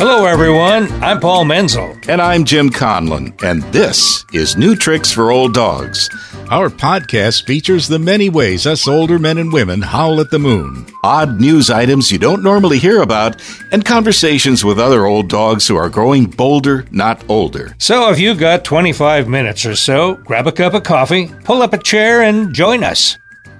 Hello, everyone. I'm Paul Menzel. And I'm Jim Conlon, and this is New Tricks for Old Dogs. Our podcast features the many ways us older men and women howl at the moon, odd news items you don't normally hear about, and conversations with other old dogs who are growing bolder, not older. So if you've got 25 minutes or so, grab a cup of coffee, pull up a chair, and join us.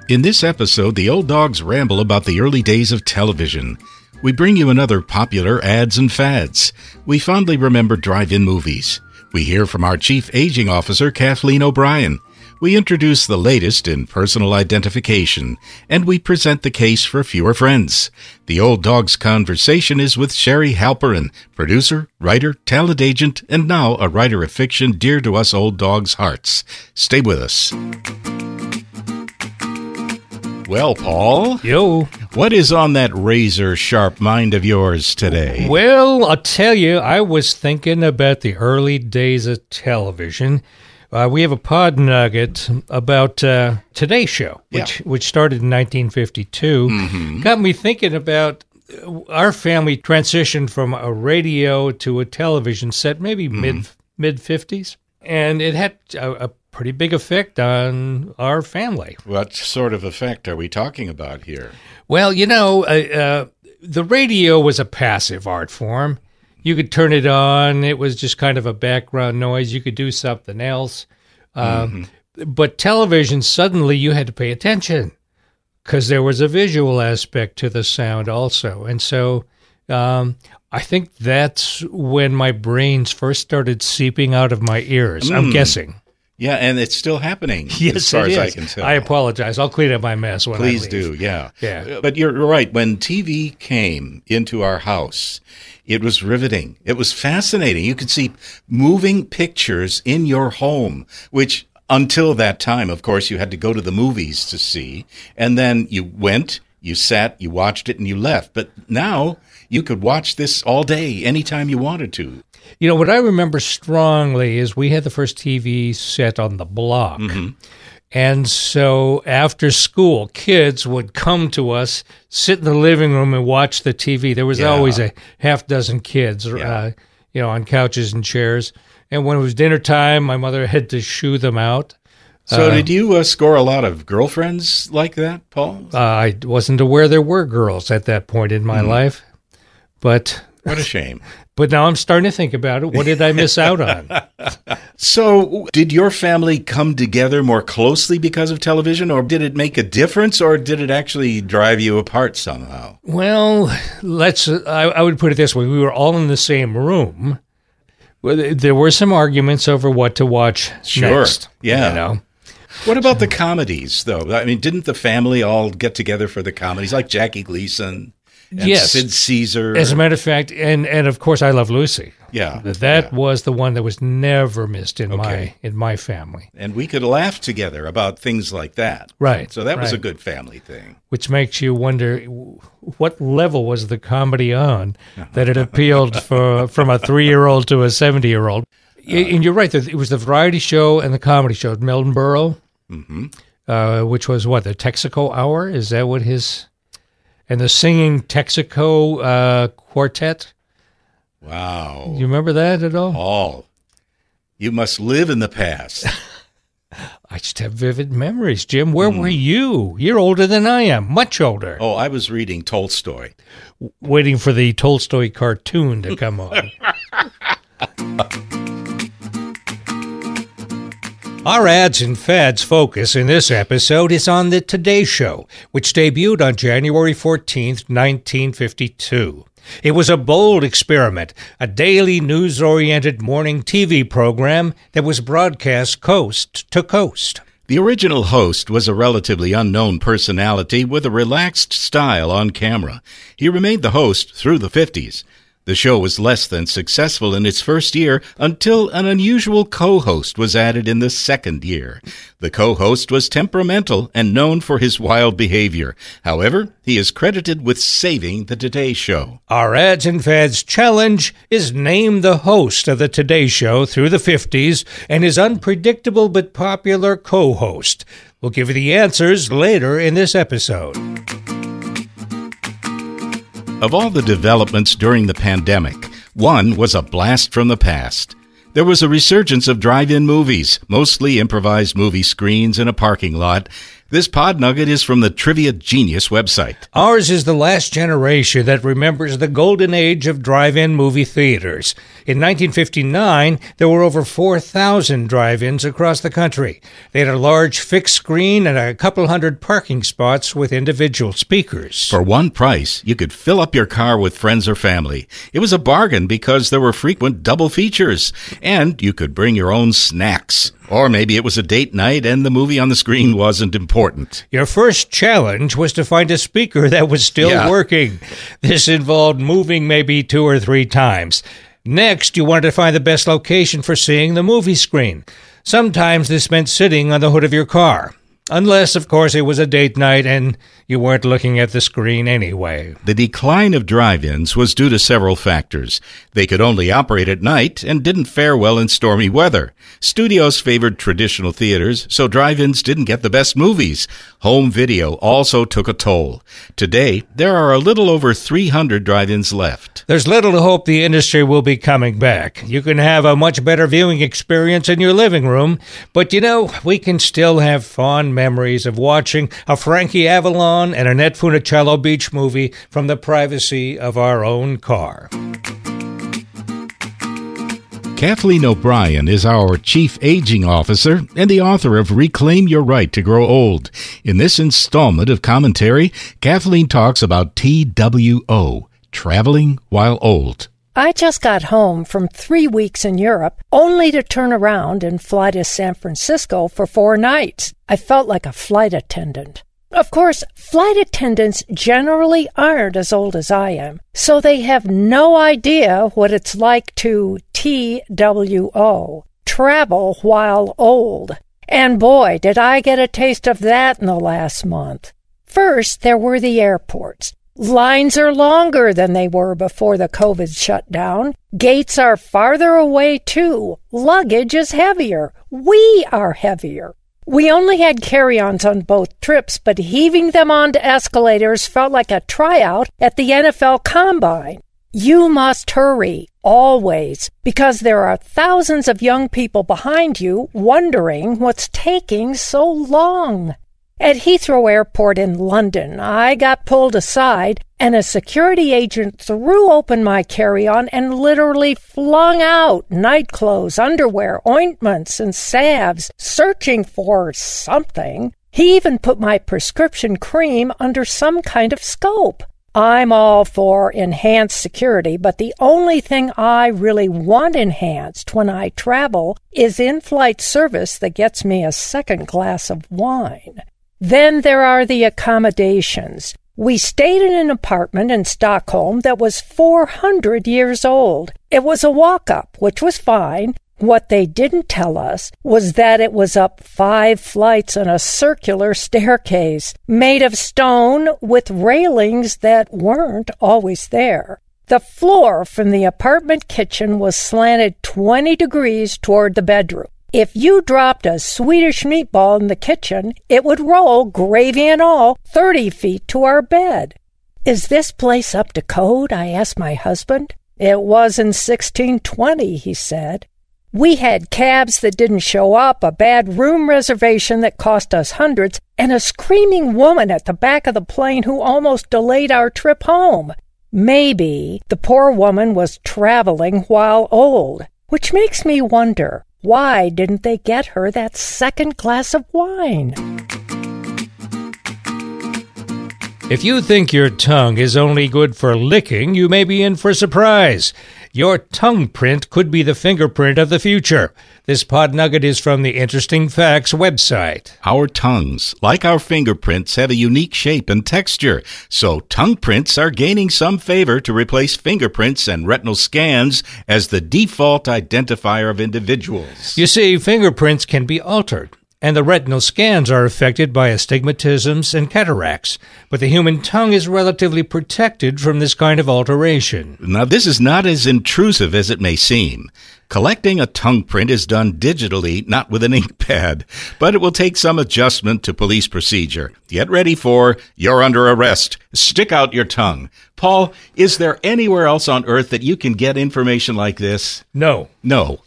In this episode, the old dogs ramble about the early days of television. We bring you another popular ads and fads. We fondly remember drive in movies. We hear from our Chief Aging Officer, Kathleen O'Brien. We introduce the latest in personal identification, and we present the case for fewer friends. The Old Dogs Conversation is with Sherry Halperin, producer, writer, talent agent, and now a writer of fiction dear to us old dogs' hearts. Stay with us. Well, Paul. Yo. What is on that razor sharp mind of yours today? Well, I'll tell you, I was thinking about the early days of television. Uh, we have a pod nugget about uh, Today Show, which Yeah. which started in 1952. Mm-hmm. Got me thinking about uh, our family transitioned from a radio to a television set, maybe Mm-hmm. mid mid 50s, and it had a, a pretty big effect on our family. What sort of effect are we talking about here? Well, you know, uh, uh, the radio was a passive art form. You could turn it on; it was just kind of a background noise. You could do something else, um, but television suddenly you had to pay attention because there was a visual aspect to the sound also, and so. Um, I think that's when my brains first started seeping out of my ears. I'm guessing. Yeah, and it's still happening Yes, as far it as I can tell. I apologize. I'll clean up my mess when Please do, yeah. Yeah. Uh, but you're right. When TV came into our house, it was riveting. It was fascinating. You could see moving pictures in your home, which until that time, of course, you had to go to the movies to see. And then you went, you sat, you watched it, and you left. But now you could watch this all day, anytime you wanted to. You know, what I remember strongly is we had the first TV set on the block. And so after school, kids would come to us, sit in the living room and watch the TV. There was Yeah. always a half dozen kids, uh, you know, on couches and chairs. And when it was dinner time, my mother had to shoo them out. So, did you uh, score a lot of girlfriends like that, Paul? Uh, I wasn't aware there were girls at that point in my life, but What a shame. but now I'm starting to think about it. What did I miss out on? So, did your family come together more closely because of television, or did it make a difference, or did it actually drive you apart somehow? Well, let's. I, I would put it this way: we were all in the same room. Well, There were some arguments over what to watch Sure. next. Yeah. you know. What about the comedies, though? I mean, didn't the family all get together for the comedies, like Jackie Gleason and Yes. Sid Caesar? As a matter of fact, and and of course, I love Lucy. yeah, That yeah. was the one that was never missed in my in my family. and we could laugh together about things like that. Right, So that was a good family thing. Which makes you wonder what level was the comedy on that it appealed for from a three year old to a seventy year old. And you're right. It was the variety show and the comedy show. Milton Berle, uh, which was what the Texaco Hour. Is that what his and the singing Texaco uh, quartet? Wow. You remember that at all? All. you must live in the past. I just have vivid memories. Jim, where were you? You're older than I am, much older. oh, I was reading Tolstoy. Waiting for the Tolstoy cartoon to come on. Our ads and fads focus in this episode is on The Today Show, which debuted on January 14th, 1952. It was a bold experiment, a daily news oriented morning TV program that was broadcast coast to coast. The original host was a relatively unknown personality with a relaxed style on camera. He remained the host through the 50s. The show was less than successful in its first year until an unusual co-host was added in the second year. The co-host was temperamental and known for his wild behavior. However, he is credited with saving the Today Show. Our Ads and Fads challenge is name the host of the Today Show through the 50s and his unpredictable but popular co host. We'll give you the answers later in this episode. Of all the developments during the pandemic, One was a blast from the past. There was a resurgence of drive in movies, mostly improvised movie screens in a parking lot, this pod nugget is from the Trivia Genius website. Ours is the last generation that remembers the golden age of drive in movie theaters. In 1959, there were over 4,000 drive ins across the country. They had a large fixed screen and a couple hundred parking spots with individual speakers. For one price, you could fill up your car with friends or family. It was a bargain because there were frequent double features, and you could bring your own snacks. Or maybe it was a date night and the movie on the screen wasn't important. Your first challenge was to find a speaker that was still yeah. working. This involved moving maybe two or three times. Next, you wanted to find the best location for seeing the movie screen. Sometimes this meant sitting on the hood of your car. Unless, of course, it was a date night and you weren't looking at the screen anyway. The decline of drive ins was due to several factors. They could only operate at night and didn't fare well in stormy weather. Studios favored traditional theaters, so drive ins didn't get the best movies. Home video also took a toll. Today, there are a little over 300 drive ins left. There's little to hope the industry will be coming back. You can have a much better viewing experience in your living room, but you know, we can still have fond memories of watching a Frankie Avalon and Annette Funicello beach movie from the privacy of our own car. Kathleen O'Brien is our Chief Aging Officer and the author of Reclaim Your Right to Grow Old. In this installment of commentary, Kathleen talks about TWO, traveling while old. I just got home from three weeks in Europe, only to turn around and fly to San Francisco for four nights. I felt like a flight attendant. Of course, flight attendants generally aren't as old as I am, so they have no idea what it's like to TWO, travel while old. And boy, did I get a taste of that in the last month. First, there were the airports. Lines are longer than they were before the COVID shutdown. Gates are farther away too. Luggage is heavier. We are heavier. We only had carry ons on both trips, but heaving them onto escalators felt like a tryout at the NFL Combine. You must hurry, always, because there are thousands of young people behind you wondering what's taking so long. At Heathrow Airport in London, I got pulled aside and a security agent threw open my carry on and literally flung out night clothes, underwear, ointments, and salves, searching for something. He even put my prescription cream under some kind of scope. I'm all for enhanced security, but the only thing I really want enhanced when I travel is in flight service that gets me a second glass of wine. Then there are the accommodations. We stayed in an apartment in Stockholm that was 400 years old. It was a walk up, which was fine. What they didn't tell us was that it was up five flights on a circular staircase made of stone with railings that weren't always there. The floor from the apartment kitchen was slanted 20 degrees toward the bedroom. If you dropped a Swedish meatball in the kitchen, it would roll, gravy and all, 30 feet to our bed. Is this place up to code? I asked my husband. It was in 1620, he said. We had cabs that didn't show up, a bad room reservation that cost us hundreds, and a screaming woman at the back of the plane who almost delayed our trip home. Maybe the poor woman was traveling while old, which makes me wonder why didn't they get her that second glass of wine? If you think your tongue is only good for licking, you may be in for a surprise. Your tongue print could be the fingerprint of the future. This pod nugget is from the Interesting Facts website. Our tongues, like our fingerprints, have a unique shape and texture, so tongue prints are gaining some favor to replace fingerprints and retinal scans as the default identifier of individuals. You see, fingerprints can be altered. And the retinal scans are affected by astigmatisms and cataracts, but the human tongue is relatively protected from this kind of alteration. Now, this is not as intrusive as it may seem. Collecting a tongue print is done digitally, not with an ink pad, but it will take some adjustment to police procedure. Get ready for you're under arrest. Stick out your tongue. Paul, is there anywhere else on earth that you can get information like this? No. No.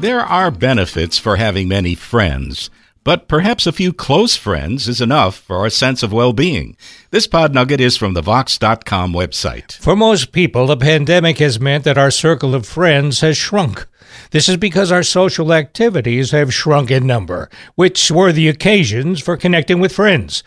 There are benefits for having many friends, but perhaps a few close friends is enough for a sense of well being. This pod nugget is from the Vox.com website. For most people, the pandemic has meant that our circle of friends has shrunk. This is because our social activities have shrunk in number, which were the occasions for connecting with friends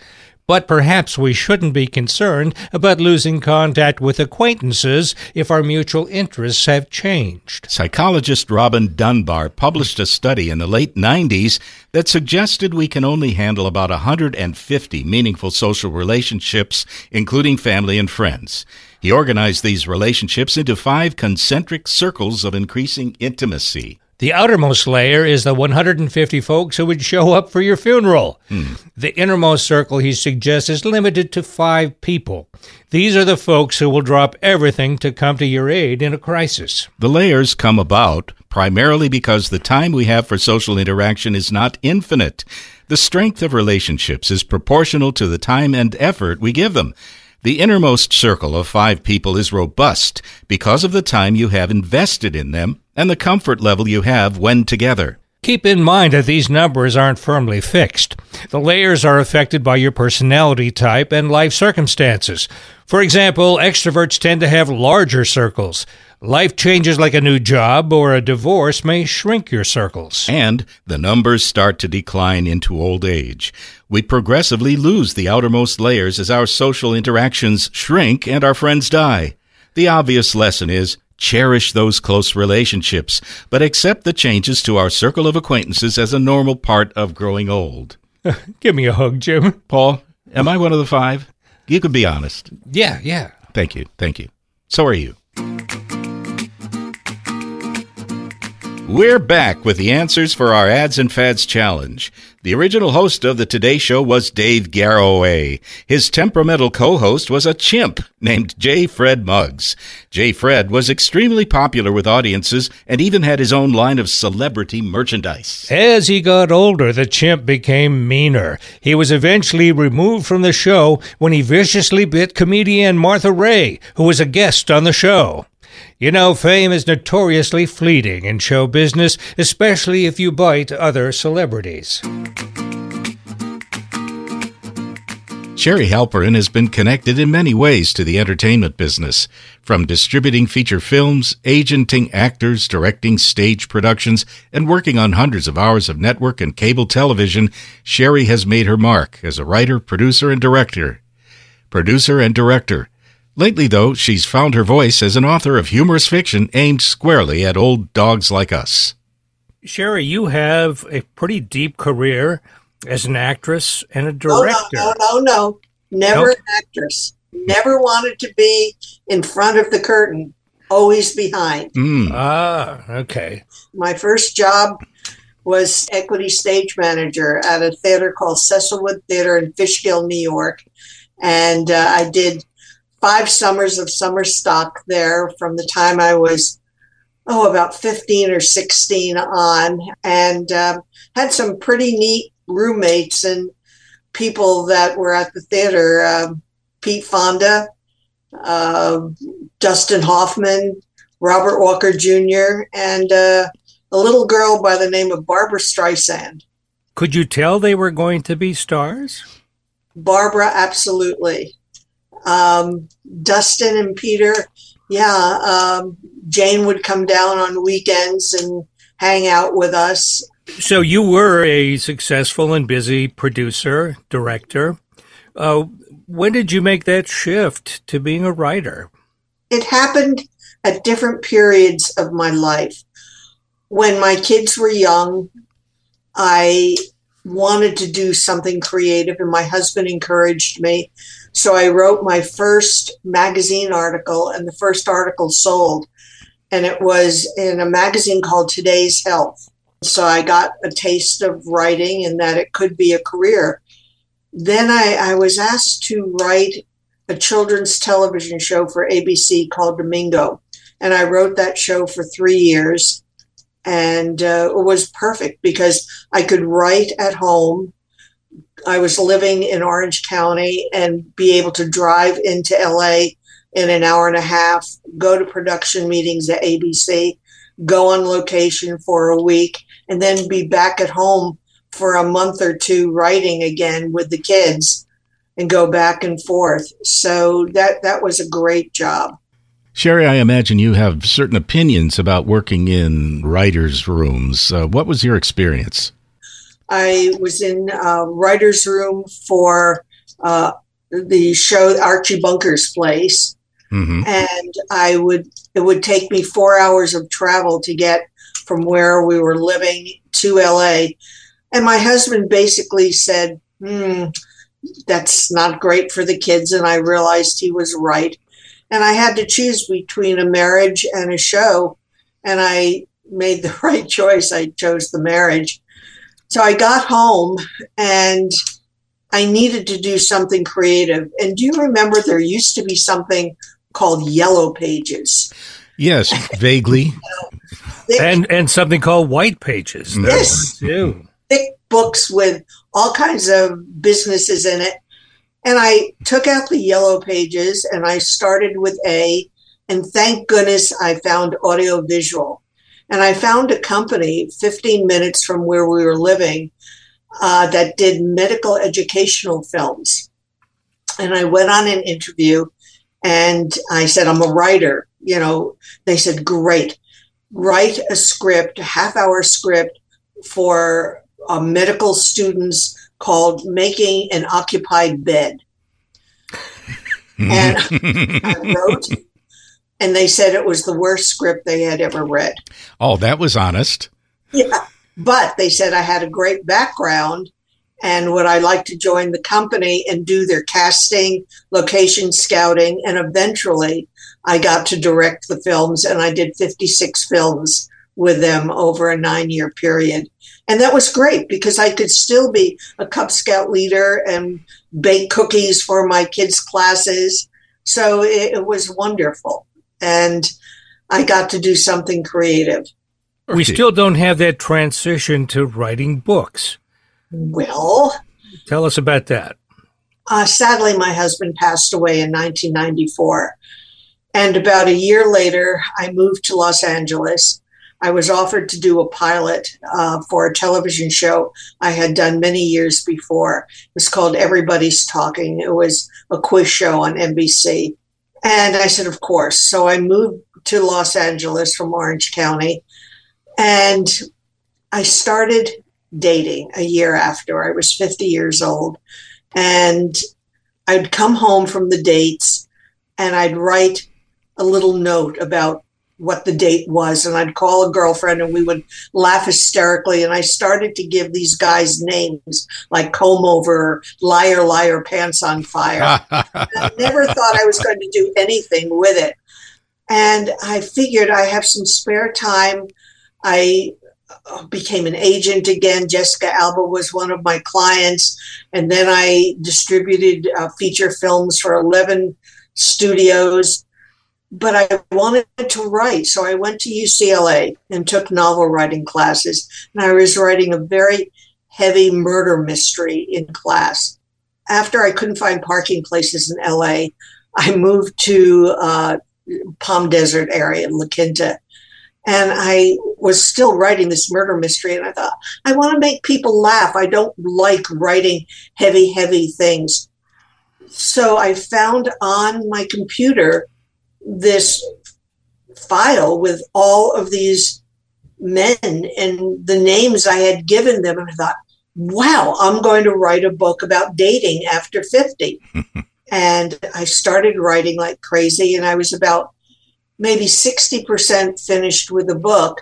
but perhaps we shouldn't be concerned about losing contact with acquaintances if our mutual interests have changed. Psychologist Robin Dunbar published a study in the late 90s that suggested we can only handle about 150 meaningful social relationships, including family and friends. He organized these relationships into five concentric circles of increasing intimacy. The outermost layer is the 150 folks who would show up for your funeral. Hmm. The innermost circle, he suggests, is limited to five people. These are the folks who will drop everything to come to your aid in a crisis. The layers come about primarily because the time we have for social interaction is not infinite. The strength of relationships is proportional to the time and effort we give them. The innermost circle of five people is robust because of the time you have invested in them and the comfort level you have when together. Keep in mind that these numbers aren't firmly fixed. The layers are affected by your personality type and life circumstances. For example, extroverts tend to have larger circles. Life changes like a new job or a divorce may shrink your circles. And the numbers start to decline into old age. We progressively lose the outermost layers as our social interactions shrink and our friends die. The obvious lesson is cherish those close relationships, but accept the changes to our circle of acquaintances as a normal part of growing old. Give me a hug, Jim. Paul, am I one of the five? You can be honest. Yeah, yeah. Thank you. Thank you. So are you. We're back with the answers for our Ads and Fads challenge. The original host of the Today Show was Dave Garroway. His temperamental co-host was a chimp named J. Fred Muggs. J. Fred was extremely popular with audiences and even had his own line of celebrity merchandise. As he got older, the chimp became meaner. He was eventually removed from the show when he viciously bit comedian Martha Raye, who was a guest on the show. You know, fame is notoriously fleeting in show business, especially if you bite other celebrities. Sherry Halperin has been connected in many ways to the entertainment business, from distributing feature films, agenting actors, directing stage productions, and working on hundreds of hours of network and cable television. Sherry has made her mark as a writer, producer, and director. Producer and director. Lately, though, she's found her voice as an author of humorous fiction aimed squarely at old dogs like us. Sherry, you have a pretty deep career as an actress and a director. No, no, no, no, no. Never nope. an actress. Never wanted to be in front of the curtain, always behind. Mm. Ah, okay. My first job was equity stage manager at a theater called Cecilwood Theater in Fishkill, New York. And uh, I did five summers of summer stock there from the time I was, oh, about 15 or 16 on, and um, had some pretty neat roommates and people that were at the theater. Um, Pete Fonda, uh, Dustin Hoffman, Robert Walker Jr., and uh, a little girl by the name of Barbra Streisand. Could you tell they were going to be stars? Barbra, absolutely um, Dustin and Peter, yeah, um, Jane would come down on weekends and hang out with us. So you were a successful and busy producer, director. Uh, when did you make that shift to being a writer? It happened at different periods of my life. When my kids were young, I wanted to do something creative, and my husband encouraged me. So I wrote my first magazine article, and the first article sold. and it was in a magazine called Today's Health. So I got a taste of writing and that it could be a career. Then I, I was asked to write a children's television show for ABC called Domingo. And I wrote that show for three years. And uh, it was perfect because I could write at home. I was living in Orange County and be able to drive into LA in an hour and a half, go to production meetings at ABC, go on location for a week, and then be back at home for a month or two writing again with the kids and go back and forth. So that that was a great job. Sherry, I imagine you have certain opinions about working in writers' rooms. Uh, what was your experience? I was in a writer's room for uh, the show Archie Bunker's Place, mm-hmm. and I would it would take me four hours of travel to get from where we were living to LA, and my husband basically said, hmm, "That's not great for the kids," and I realized he was right and I had to choose between a marriage and a show, and I made the right choice. I chose the marriage. So I got home and I needed to do something creative. And do you remember there used to be something called Yellow Pages? Yes, vaguely. and and something called White Pages. Mm. Yes, too. Thick books with all kinds of businesses in it. And I took out the yellow pages and I started with A. And thank goodness I found audio visual. And I found a company 15 minutes from where we were living uh, that did medical educational films. And I went on an interview and I said, I'm a writer. You know, they said, great. Write a script, a half hour script for uh, medical students called Making an Occupied Bed. and I wrote, and they said it was the worst script they had ever read. Oh, that was honest. Yeah. But they said I had a great background and would I like to join the company and do their casting, location scouting, and eventually I got to direct the films and I did 56 films with them over a nine year period. And that was great because I could still be a Cub Scout leader and bake cookies for my kids' classes. So it, it was wonderful. And I got to do something creative. We still don't have that transition to writing books. Well, tell us about that. Uh, sadly, my husband passed away in 1994. And about a year later, I moved to Los Angeles I was offered to do a pilot uh, for a television show I had done many years before. It was called Everybody's Talking. It was a quiz show on NBC. And I said, Of course. So I moved to Los Angeles from Orange County. And I started dating a year after. I was 50 years old. And I'd come home from the dates and I'd write a little note about what the date was and I'd call a girlfriend and we would laugh hysterically and I started to give these guys names like comb over liar liar pants on fire. I never thought I was going to do anything with it. And I figured I have some spare time. I uh, became an agent again. Jessica Alba was one of my clients. And then I distributed uh, feature films for 11 studios but I wanted to write. So I went to UCLA and took novel writing classes. And I was writing a very heavy murder mystery in class. After I couldn't find parking places in LA, I moved to uh, Palm Desert area in La Quinta. And I was still writing this murder mystery. And I thought, I want to make people laugh. I don't like writing heavy, heavy things. So I found on my computer this file with all of these men and the names I had given them. And I thought, wow, I'm going to write a book about dating after 50. and I started writing like crazy. And I was about maybe 60% finished with the book.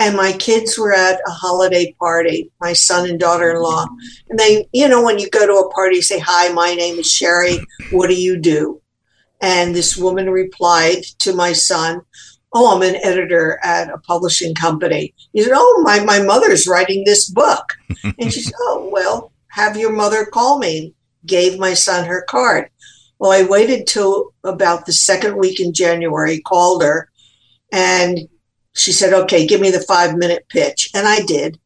And my kids were at a holiday party, my son and daughter in law. And they, you know, when you go to a party, say, Hi, my name is Sherry. What do you do? And this woman replied to my son, Oh, I'm an editor at a publishing company. He said, Oh, my, my mother's writing this book. and she said, Oh, well, have your mother call me. Gave my son her card. Well, I waited till about the second week in January, called her, and she said, Okay, give me the five minute pitch. And I did.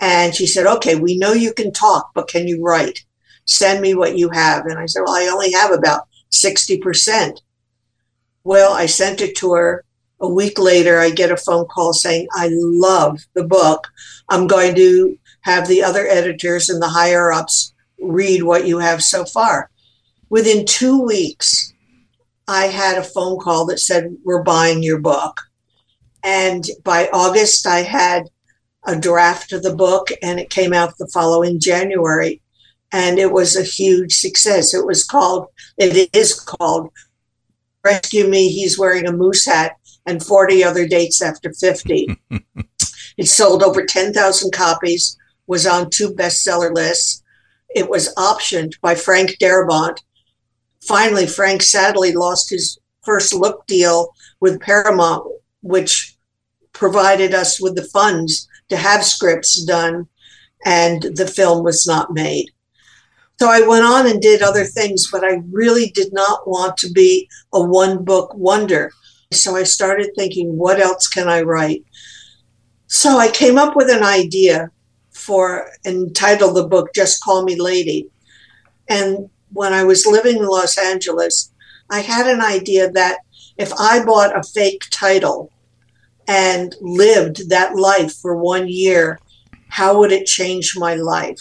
And she said, Okay, we know you can talk, but can you write? Send me what you have. And I said, Well, I only have about 60%. Well, I sent it to her. A week later, I get a phone call saying, I love the book. I'm going to have the other editors and the higher ups read what you have so far. Within two weeks, I had a phone call that said, We're buying your book. And by August, I had a draft of the book, and it came out the following January. And it was a huge success. It was called, it is called Rescue Me, He's Wearing a Moose Hat, and 40 Other Dates After 50. it sold over 10,000 copies, was on two bestseller lists. It was optioned by Frank Darabont. Finally, Frank sadly lost his first look deal with Paramount, which provided us with the funds to have scripts done, and the film was not made. So I went on and did other things, but I really did not want to be a one book wonder. So I started thinking, what else can I write? So I came up with an idea for entitled the book Just Call Me Lady. And when I was living in Los Angeles, I had an idea that if I bought a fake title and lived that life for one year, how would it change my life?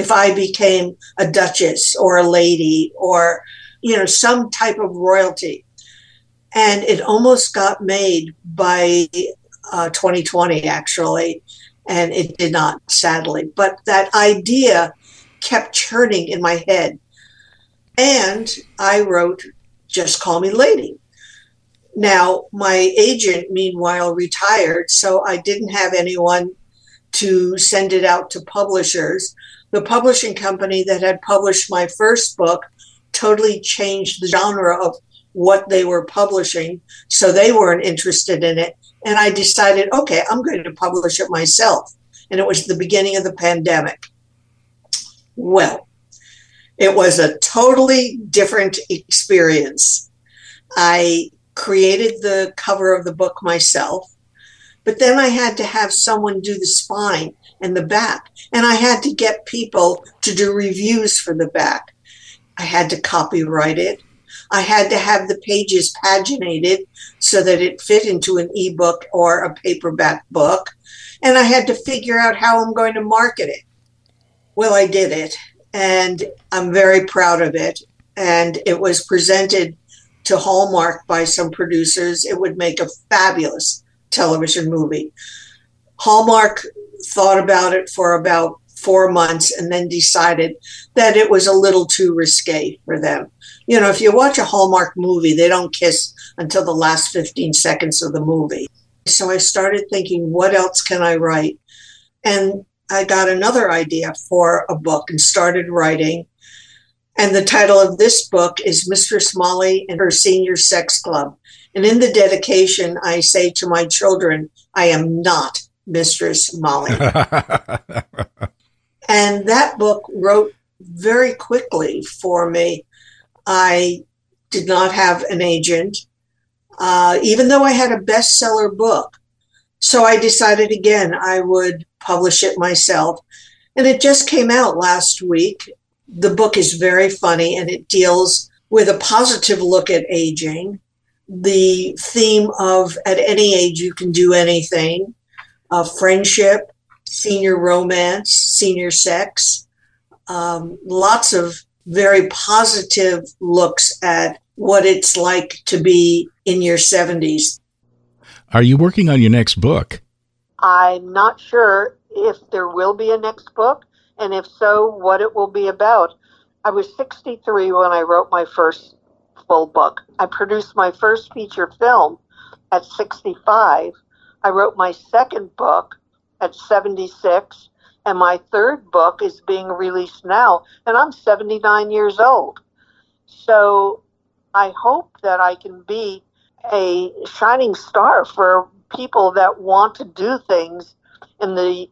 If I became a duchess or a lady or, you know, some type of royalty. And it almost got made by uh, 2020, actually, and it did not, sadly. But that idea kept churning in my head. And I wrote, Just Call Me Lady. Now, my agent, meanwhile, retired, so I didn't have anyone to send it out to publishers the publishing company that had published my first book totally changed the genre of what they were publishing. So they weren't interested in it. And I decided, okay, I'm going to publish it myself. And it was the beginning of the pandemic. Well, it was a totally different experience. I created the cover of the book myself, but then I had to have someone do the spine and the back. And I had to get people to do reviews for the back. I had to copyright it. I had to have the pages paginated so that it fit into an ebook or a paperback book. And I had to figure out how I'm going to market it. Well, I did it, and I'm very proud of it. And it was presented to Hallmark by some producers. It would make a fabulous television movie. Hallmark thought about it for about four months and then decided that it was a little too risque for them. You know, if you watch a Hallmark movie, they don't kiss until the last 15 seconds of the movie. So I started thinking, what else can I write? And I got another idea for a book and started writing. And the title of this book is Mistress Molly and Her Senior Sex Club. And in the dedication, I say to my children, I am not Mistress Molly. and that book wrote very quickly for me. I did not have an agent, uh, even though I had a bestseller book. So I decided again I would publish it myself. And it just came out last week. The book is very funny and it deals with a positive look at aging, the theme of at any age you can do anything, uh, friendship, senior romance, senior sex, um, lots of very positive looks at what it's like to be in your 70s. Are you working on your next book? I'm not sure if there will be a next book, and if so, what it will be about. I was 63 when I wrote my first book. I produced my first feature film at 65 I wrote my second book at 76, and my third book is being released now, and I'm 79 years old. So I hope that I can be a shining star for people that want to do things in the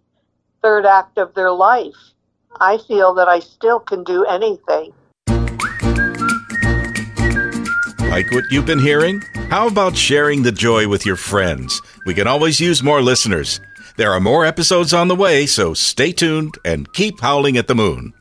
third act of their life. I feel that I still can do anything. Like what you've been hearing? How about sharing the joy with your friends? We can always use more listeners. There are more episodes on the way, so stay tuned and keep howling at the moon.